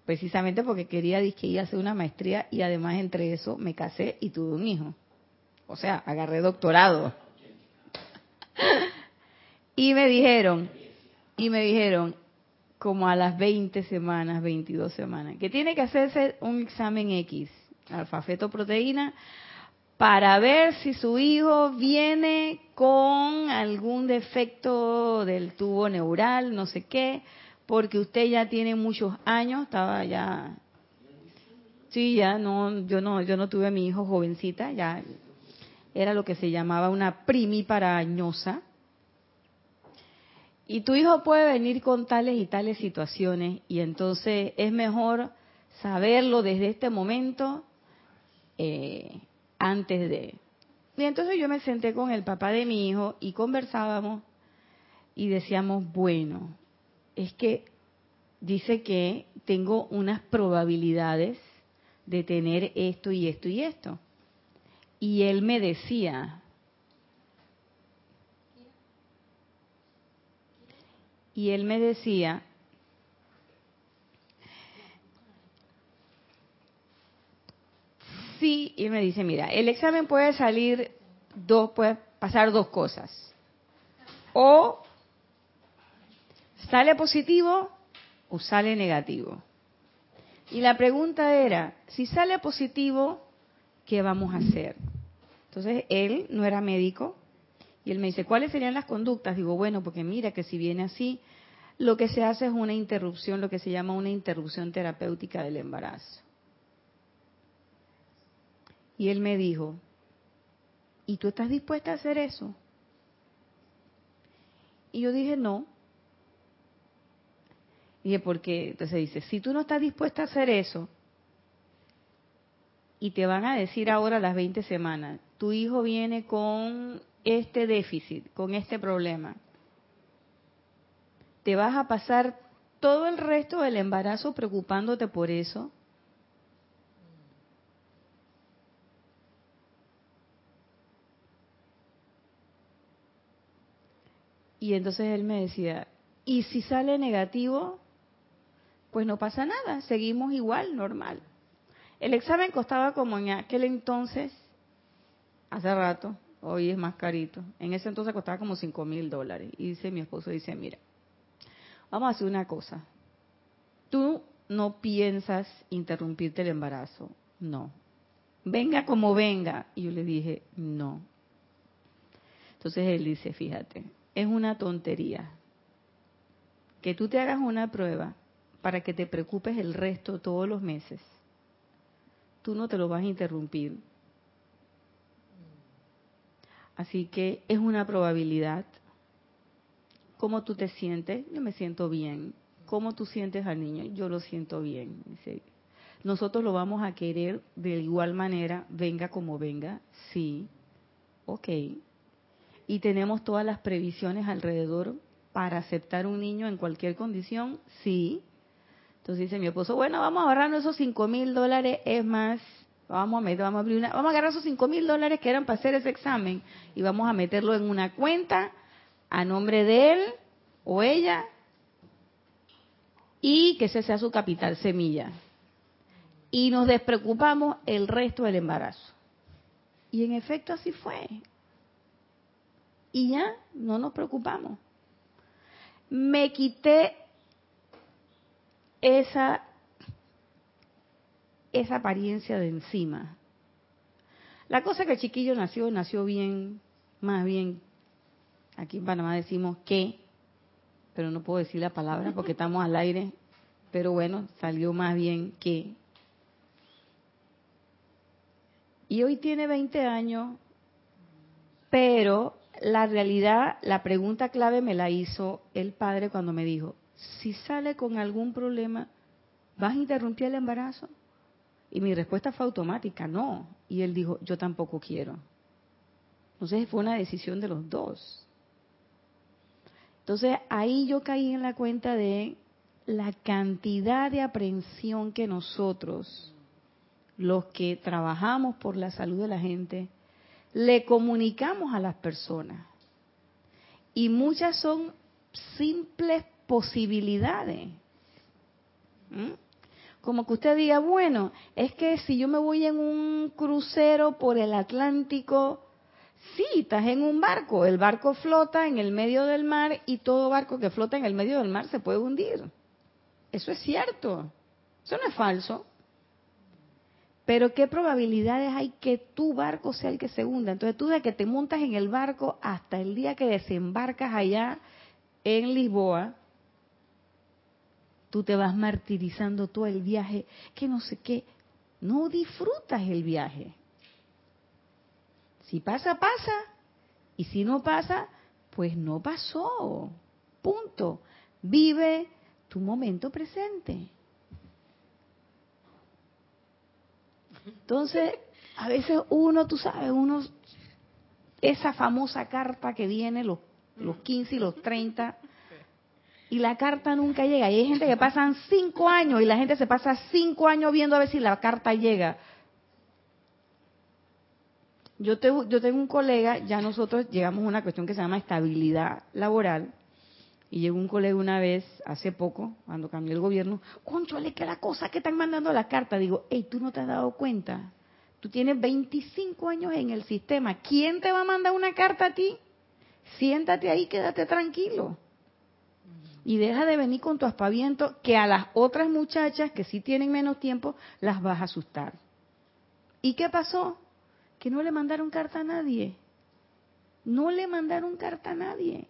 precisamente porque quería que iba a hacer una maestría y además entre eso me casé y tuve un hijo. O sea, agarré doctorado. y me dijeron, y me dijeron, como a las 20 semanas, 22 semanas, que tiene que hacerse un examen X, alfa proteína, para ver si su hijo viene con algún defecto del tubo neural, no sé qué, porque usted ya tiene muchos años, estaba ya Sí, ya no yo no yo no tuve a mi hijo jovencita, ya era lo que se llamaba una primiparañosa. Y tu hijo puede venir con tales y tales situaciones y entonces es mejor saberlo desde este momento eh, antes de. Y entonces yo me senté con el papá de mi hijo y conversábamos y decíamos, bueno, es que dice que tengo unas probabilidades de tener esto y esto y esto. Y él me decía, y él me decía, sí, y me dice, mira, el examen puede salir dos, puede pasar dos cosas. O sale positivo o sale negativo. Y la pregunta era, si sale positivo, ¿qué vamos a hacer? Entonces él no era médico y él me dice, ¿cuáles serían las conductas? Digo, bueno, porque mira que si viene así, lo que se hace es una interrupción, lo que se llama una interrupción terapéutica del embarazo. Y él me dijo, ¿y tú estás dispuesta a hacer eso? Y yo dije, no. Y dije, porque, entonces dice, si tú no estás dispuesta a hacer eso, y te van a decir ahora las 20 semanas, tu hijo viene con este déficit, con este problema, te vas a pasar todo el resto del embarazo preocupándote por eso. Y entonces él me decía, ¿y si sale negativo? Pues no pasa nada, seguimos igual, normal. El examen costaba como en aquel entonces, hace rato, hoy es más carito. En ese entonces costaba como 5 mil dólares. Y dice mi esposo, dice, mira, vamos a hacer una cosa. Tú no piensas interrumpirte el embarazo, no. Venga como venga. Y yo le dije, no. Entonces él dice, fíjate, es una tontería que tú te hagas una prueba para que te preocupes el resto todos los meses. Tú no te lo vas a interrumpir. Así que es una probabilidad. ¿Cómo tú te sientes? Yo me siento bien. ¿Cómo tú sientes al niño? Yo lo siento bien. Nosotros lo vamos a querer de igual manera, venga como venga. Sí. Ok y tenemos todas las previsiones alrededor para aceptar un niño en cualquier condición, sí. Entonces dice mi esposo, bueno, vamos a ahorrar esos cinco mil dólares, es más, vamos a meter, vamos a abrir una, vamos a agarrar esos cinco mil dólares que eran para hacer ese examen y vamos a meterlo en una cuenta a nombre de él o ella y que ese sea su capital semilla. Y nos despreocupamos el resto del embarazo. Y en efecto así fue y ya no nos preocupamos. Me quité esa esa apariencia de encima. La cosa que el chiquillo nació, nació bien, más bien, aquí en Panamá decimos que, pero no puedo decir la palabra porque estamos al aire, pero bueno, salió más bien que. Y hoy tiene 20 años, pero la realidad, la pregunta clave me la hizo el padre cuando me dijo, si sale con algún problema, ¿vas a interrumpir el embarazo? Y mi respuesta fue automática, no. Y él dijo, yo tampoco quiero. Entonces fue una decisión de los dos. Entonces ahí yo caí en la cuenta de la cantidad de aprensión que nosotros, los que trabajamos por la salud de la gente, le comunicamos a las personas. Y muchas son simples posibilidades. ¿Mm? Como que usted diga, bueno, es que si yo me voy en un crucero por el Atlántico, sí, estás en un barco, el barco flota en el medio del mar y todo barco que flota en el medio del mar se puede hundir. Eso es cierto, eso no es falso. Pero ¿qué probabilidades hay que tu barco sea el que se hunda? Entonces tú de que te montas en el barco hasta el día que desembarcas allá en Lisboa, tú te vas martirizando todo el viaje, que no sé qué, no disfrutas el viaje. Si pasa, pasa, y si no pasa, pues no pasó. Punto. Vive tu momento presente. Entonces, a veces uno, tú sabes, uno, esa famosa carta que viene los, los 15 y los 30, y la carta nunca llega. Y hay gente que pasan cinco años y la gente se pasa cinco años viendo a ver si la carta llega. Yo, yo tengo un colega, ya nosotros llegamos a una cuestión que se llama estabilidad laboral, y llegó un colega una vez, hace poco, cuando cambió el gobierno, conchole, que la cosa que están mandando la carta. Digo, hey, tú no te has dado cuenta. Tú tienes 25 años en el sistema. ¿Quién te va a mandar una carta a ti? Siéntate ahí, quédate tranquilo. Y deja de venir con tu aspaviento que a las otras muchachas que sí tienen menos tiempo las vas a asustar. ¿Y qué pasó? Que no le mandaron carta a nadie. No le mandaron carta a nadie.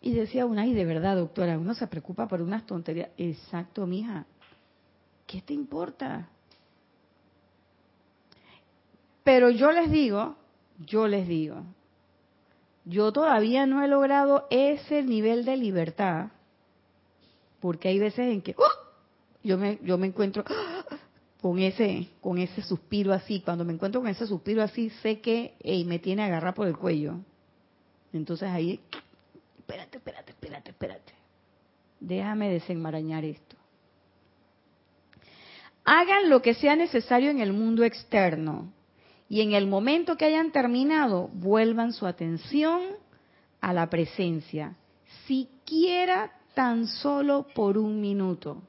Y decía una, y de verdad, doctora, uno se preocupa por unas tonterías. Exacto, mija. ¿Qué te importa? Pero yo les digo, yo les digo, yo todavía no he logrado ese nivel de libertad, porque hay veces en que ¡oh! yo me yo me encuentro con ese con ese suspiro así, cuando me encuentro con ese suspiro así, sé que me tiene agarrar por el cuello. Entonces ahí espérate, espérate, espérate, espérate. Déjame desenmarañar esto. Hagan lo que sea necesario en el mundo externo y en el momento que hayan terminado, vuelvan su atención a la presencia, siquiera tan solo por un minuto.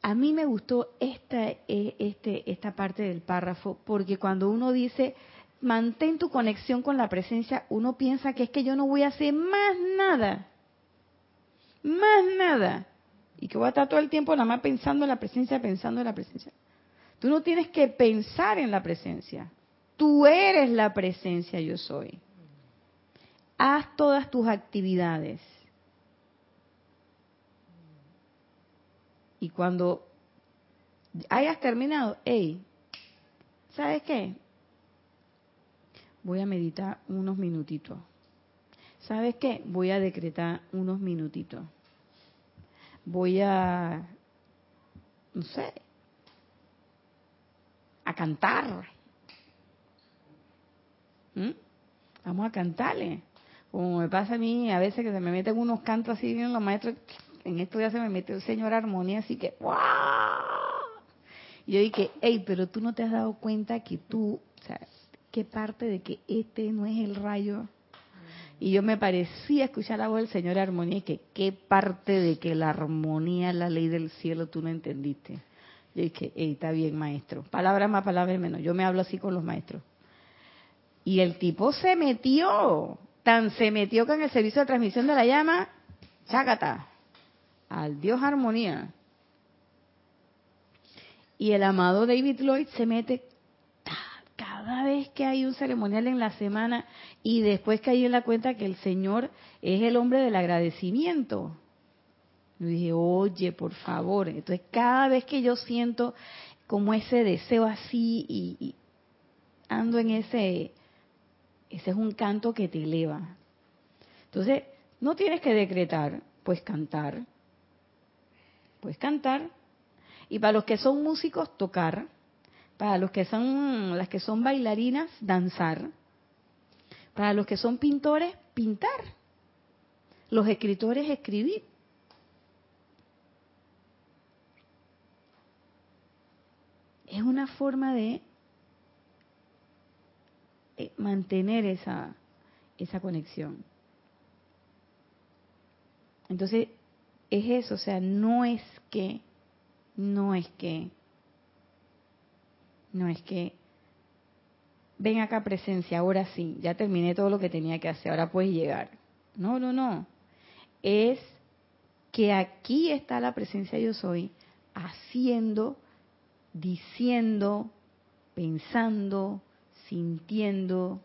A mí me gustó esta, eh, este, esta parte del párrafo porque cuando uno dice, mantén tu conexión con la presencia, uno piensa que es que yo no voy a hacer más nada, más nada, y que voy a estar todo el tiempo nada más pensando en la presencia, pensando en la presencia. Tú no tienes que pensar en la presencia, tú eres la presencia yo soy. Haz todas tus actividades. Y cuando hayas terminado, hey, ¿sabes qué? Voy a meditar unos minutitos. ¿Sabes qué? Voy a decretar unos minutitos. Voy a, no sé, a cantar. ¿Mm? Vamos a cantarle. Como me pasa a mí, a veces que se me meten unos cantos así, bien los maestros, en esto ya se me mete el señor armonía, así que ¡wow! Y yo dije, hey, pero tú no te has dado cuenta que tú, o sea, qué parte de que este no es el rayo. Y yo me parecía escuchar la voz del Señor Armonía y que qué parte de que la armonía es la ley del cielo tú no entendiste. Yo dije, está bien, maestro. Palabras más, palabras menos. Yo me hablo así con los maestros. Y el tipo se metió, tan se metió con el servicio de transmisión de la llama, chácata, al Dios Armonía. Y el amado David Lloyd se mete que hay un ceremonial en la semana y después caí en la cuenta que el Señor es el hombre del agradecimiento. Yo dije, oye, por favor. Entonces, cada vez que yo siento como ese deseo así y, ando en ese, ese es un canto que te eleva. Entonces, no tienes que decretar, pues cantar. Puedes cantar. Y para los que son músicos, tocar para los que son las que son bailarinas, danzar. Para los que son pintores, pintar. Los escritores, escribir. Es una forma de eh, mantener esa, esa conexión. Entonces, es eso, o sea, no es que, no es que no es que, ven acá presencia, ahora sí, ya terminé todo lo que tenía que hacer, ahora puedes llegar. No, no, no. Es que aquí está la presencia yo soy, haciendo, diciendo, pensando, sintiendo,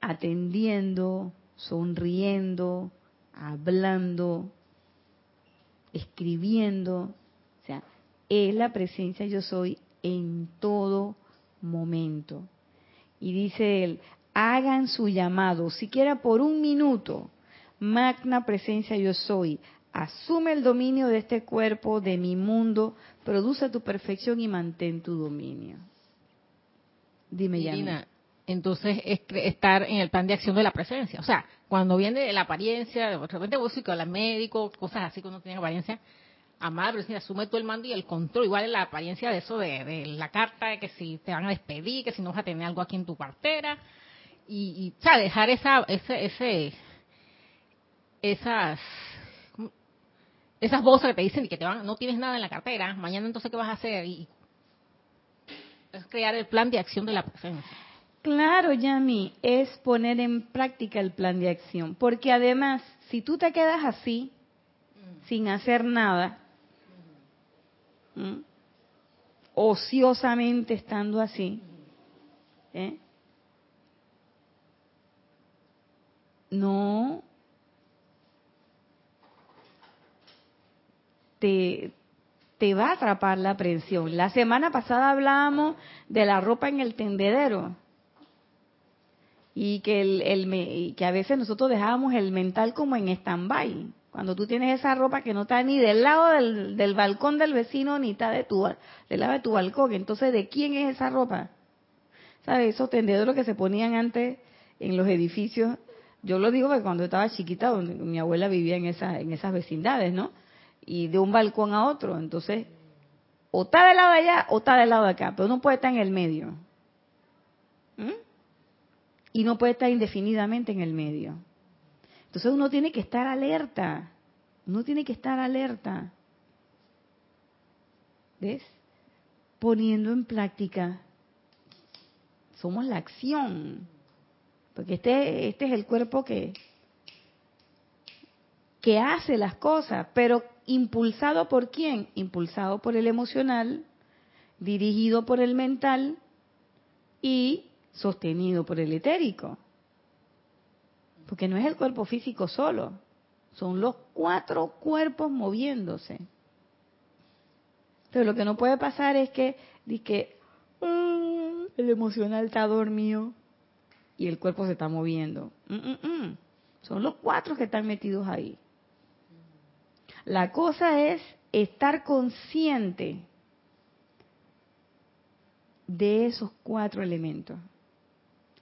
atendiendo, sonriendo, hablando, escribiendo. O sea, es la presencia yo soy en todo momento. Y dice él, hagan su llamado, siquiera por un minuto. Magna presencia yo soy. Asume el dominio de este cuerpo, de mi mundo, produce tu perfección y mantén tu dominio. Dime, ya. Entonces, es estar en el plan de acción de la presencia. O sea, cuando viene la apariencia, de repente vos que al médico, cosas así cuando tiene apariencia, amada presencia, asume todo el mando y el control. Igual en la apariencia de eso, de, la carta, de que si te van a despedir, que si no vas a tener algo aquí en tu cartera. Y, o sea, dejar esa, ese, ese, esas, esas voces que te dicen que te van, no tienes nada en la cartera, mañana entonces qué vas a hacer y es crear el plan de acción de la presencia. Claro, Yami, es poner en práctica el plan de acción, porque además, si tú te quedas así, sin hacer nada, ociosamente estando así, ¿eh? no te, te va a atrapar la presión. La semana pasada hablábamos de la ropa en el tendedero y que, el, el, que a veces nosotros dejábamos el mental como en stand-by. Cuando tú tienes esa ropa que no está ni del lado del, del, balcón del vecino ni está de tu, del lado de tu balcón, entonces ¿de quién es esa ropa? ¿Sabes? Esos tendederos que se ponían antes en los edificios. Yo lo digo porque cuando estaba chiquita, mi abuela vivía en, esa, en esas vecindades, ¿no? Y de un balcón a otro. Entonces, o está del lado de allá o está del lado de acá, pero no puede estar en el medio. ¿Mm? Y no puede estar indefinidamente en el medio. Entonces uno tiene que estar alerta. Uno tiene que estar alerta. ¿Ves? Poniendo en práctica somos la acción. Porque este, este es el cuerpo que, que hace las cosas, pero impulsado por quién? Impulsado por el emocional, dirigido por el mental y sostenido por el etérico. Porque no es el cuerpo físico solo, son los cuatro cuerpos moviéndose. Pero lo que no puede pasar es que, que mm, el emocional está dormido y el cuerpo se está moviendo. Mm, mm, Son los cuatro que están metidos ahí. La cosa es estar consciente de esos cuatro elementos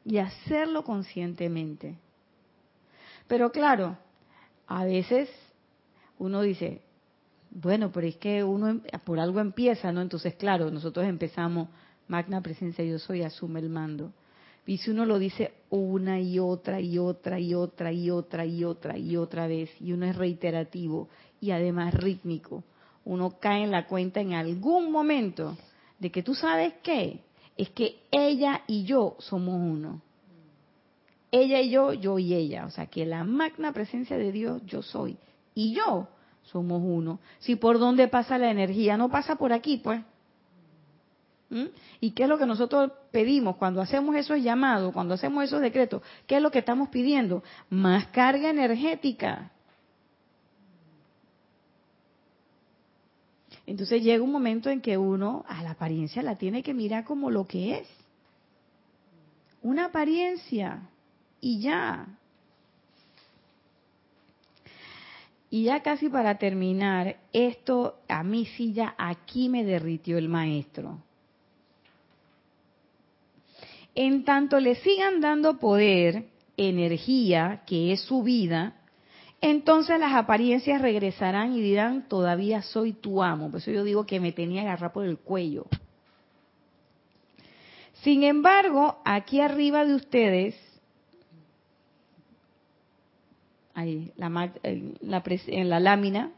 y hacerlo conscientemente. Pero claro, a veces uno dice, bueno, pero es que uno em, por algo empieza, ¿no? Entonces, claro, nosotros empezamos, magna presencia yo soy, asume el mando. Y si uno lo dice una y otra y otra y otra y otra y otra y otra vez, y uno es reiterativo y además rítmico, uno cae en la cuenta en algún momento de que tú sabes qué, es que ella y yo somos uno. Ella y yo, yo y ella. O sea, que la magna presencia de Dios, yo soy. Y yo somos uno. Si por dónde pasa la energía, no pasa por aquí, pues. ¿Mm? ¿Y qué es lo que nosotros pedimos cuando hacemos esos llamados, cuando hacemos esos decretos? ¿Qué es lo que estamos pidiendo? Más carga energética. Entonces llega un momento en que uno a la apariencia la tiene que mirar como lo que es. Una apariencia. Y ya. Y ya casi para terminar, esto a mí sí ya aquí me derritió el maestro en tanto le sigan dando poder, energía, que es su vida, entonces las apariencias regresarán y dirán, todavía soy tu amo. Por eso yo digo que me tenía agarrar por el cuello. Sin embargo, aquí arriba de ustedes, ahí, en la lámina,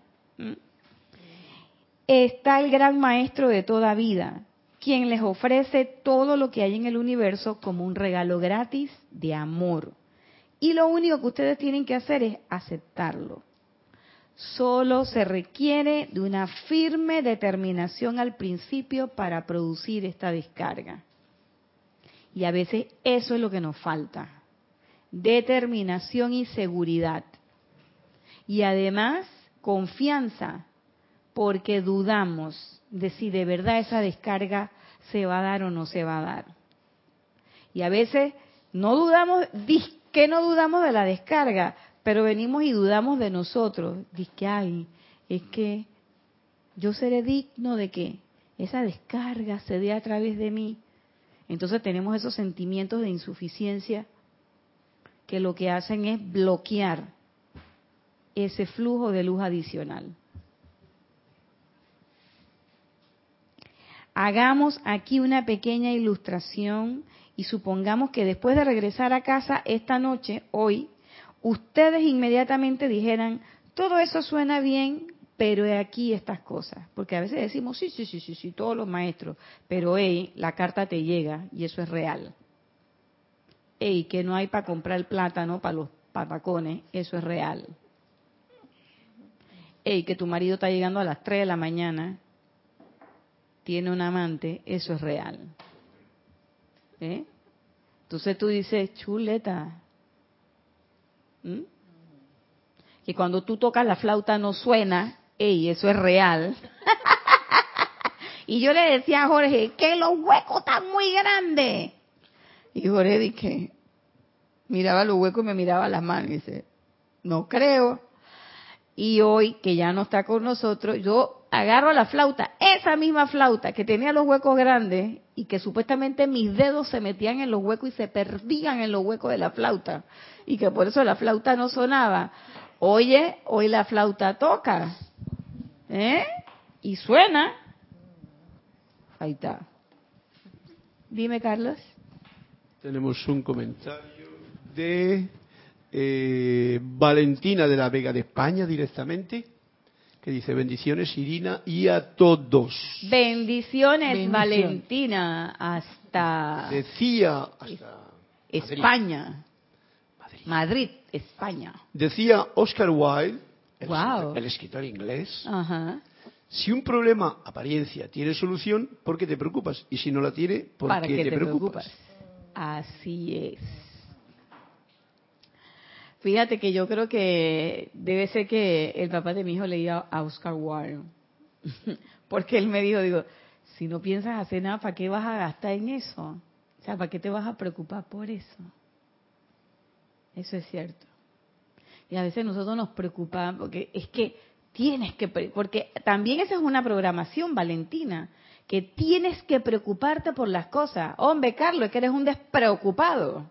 está el gran maestro de toda vida, quien les ofrece todo lo que hay en el universo como un regalo gratis de amor. Y lo único que ustedes tienen que hacer es aceptarlo. Solo se requiere de una firme determinación al principio para producir esta descarga. Y a veces eso es lo que nos falta. Determinación y seguridad. Y además confianza, porque dudamos de si de verdad esa descarga se va a dar o no se va a dar. Y a veces no dudamos, que no dudamos de la descarga, pero venimos y dudamos de nosotros. Dice que ay, es que yo seré digno de que esa descarga se dé a través de mí. Entonces tenemos esos sentimientos de insuficiencia que lo que hacen es bloquear ese flujo de luz adicional. Hagamos aquí una pequeña ilustración y supongamos que después de regresar a casa esta noche, hoy, ustedes inmediatamente dijeran, todo eso suena bien, pero aquí estas cosas, porque a veces decimos, sí, sí, sí, sí, sí, todos los maestros, pero hey, la carta te llega y eso es real. Hey, que no hay para comprar el plátano para los patacones, eso es real. Hey, que tu marido está llegando a las 3 de la mañana, tiene un amante, eso es real. ¿Eh? Entonces tú dices, chuleta. ¿Mm? Que cuando tú tocas la flauta no suena, ey, eso es real. y yo le decía a Jorge, que los huecos están muy grandes. Y Jorge dije, miraba los huecos y me miraba las manos y dice, no creo. Y hoy, que ya no está con nosotros, yo agarro la flauta, esa misma flauta que tenía los huecos grandes y que supuestamente mis dedos se metían en los huecos y se perdían en los huecos de la flauta y que por eso la flauta no sonaba. Oye, hoy la flauta toca. ¿Eh? Y suena. Ahí está. Dime, Carlos. Tenemos un comentario de eh, Valentina de la Vega de España directamente, que dice bendiciones Irina y a todos. Bendiciones, Valentina, hasta... Decía hasta España. Madrid. Madrid, España. Decía Oscar Wilde, el, escritor, inglés, si un problema, apariencia, tiene solución, ¿por qué te preocupas? Y si no la tiene, ¿por qué, te, preocupas? Así es. Fíjate que yo creo que debe ser que el papá de mi hijo leía a Oscar Wilde. Porque él me dijo, digo, si no piensas hacer nada, ¿para qué vas a gastar en eso? O sea, ¿para qué te vas a preocupar por eso? Eso es cierto. Y a veces nosotros nos preocupamos porque es que tienes que, porque también esa es una programación, Valentina, que tienes que preocuparte por las cosas. Hombre, Carlos, es que eres un despreocupado.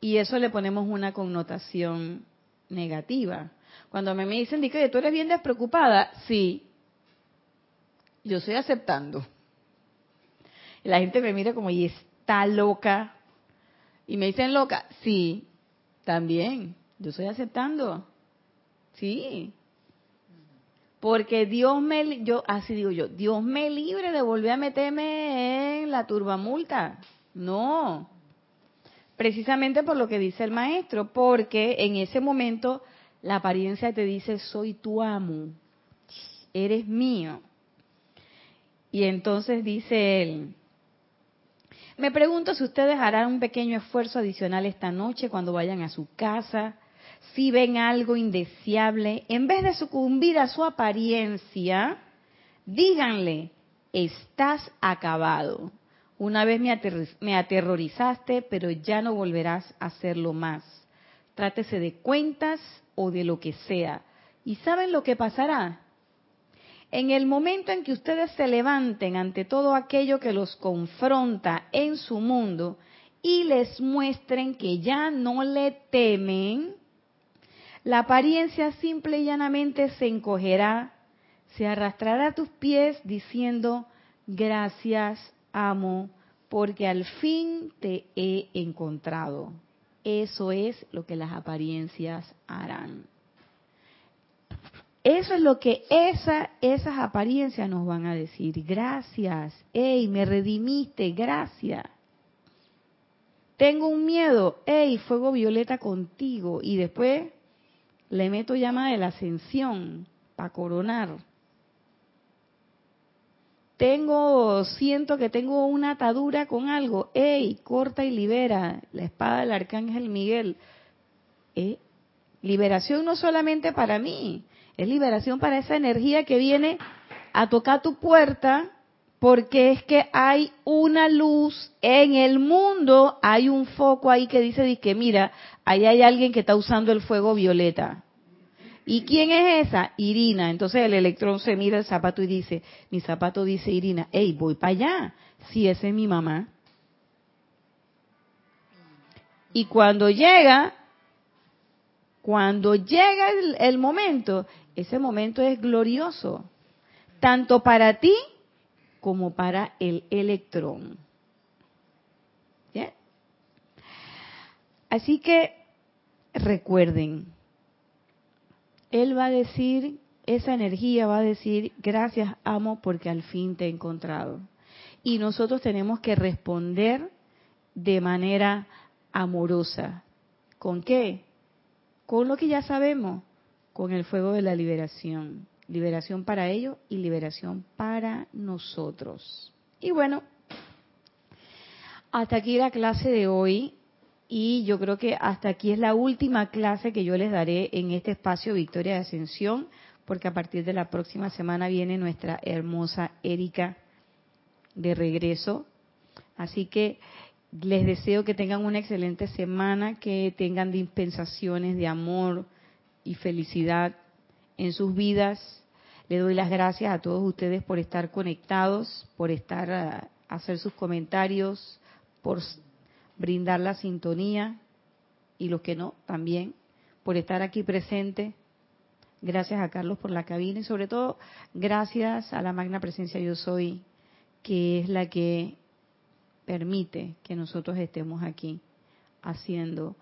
Y eso le ponemos una connotación negativa. Cuando me, me dicen, que tú eres bien despreocupada, sí, yo estoy aceptando. la gente me mira como, y está loca. Y me dicen loca, sí, también. Yo estoy aceptando. Sí. Porque Dios me, yo, así digo yo, Dios me libre de volver a meterme en la turbamulta. No. Precisamente por lo que dice el maestro, porque en ese momento la apariencia te dice, soy tu amo, eres mío. Y entonces dice él, me pregunto si ustedes harán un pequeño esfuerzo adicional esta noche cuando vayan a su casa si ven algo indeseable, en vez de sucumbir a su apariencia, díganle, estás acabado. Una vez me, aterrorizaste, pero ya no volverás a hacerlo más. Trátese de cuentas o de lo que sea. ¿Y saben lo que pasará? En el momento en que ustedes se levanten ante todo aquello que los confronta en su mundo y les muestren que ya no le temen, la apariencia simple y llanamente se encogerá, se arrastrará a tus pies diciendo, gracias, amo, porque al fin te he encontrado. Eso es lo que las apariencias harán. Eso es lo que esa, esas apariencias nos van a decir. Gracias. Hey, me redimiste. Gracias. Tengo un miedo. Hey, fuego violeta contigo. Y después le meto llama de la ascensión para coronar. Tengo, siento que tengo una atadura con algo. ¡Ey! Corta y libera. La espada del arcángel Miguel. ¿Eh? Liberación no solamente para mí, es liberación para esa energía que viene a tocar tu puerta, porque es que hay una luz en el mundo, hay un foco ahí que dice que mira, ahí hay alguien que está usando el fuego violeta. ¿Y quién es esa? Irina. Entonces el electrón se mira el zapato y dice, mi zapato dice Irina, hey, voy para allá. Si esa es mi mamá. Y cuando llega, cuando llega el, el momento, ese momento es glorioso, tanto para ti como para el electrón. Así que recuerden, él va a decir esa energía va a decir, gracias amo porque al fin te he encontrado. Y nosotros tenemos que responder de manera amorosa. ¿Con qué? Con lo que ya sabemos, con el fuego de la liberación. Liberación para ellos y liberación para nosotros. Y bueno, hasta aquí la clase de hoy y yo creo que hasta aquí es la última clase que yo les daré en este espacio Victoria de Ascensión, porque a partir de la próxima semana viene nuestra hermosa Erika de regreso. Así que les deseo que tengan una excelente semana, que tengan dispensaciones de amor y felicidad en sus vidas. Le doy las gracias a todos ustedes por estar conectados, por estar a hacer sus comentarios, por brindar la sintonía y los que no también, por estar aquí presente. Gracias a Carlos por la cabina y sobre todo gracias a la magna presencia yo soy, que es la que permite que nosotros estemos aquí haciendo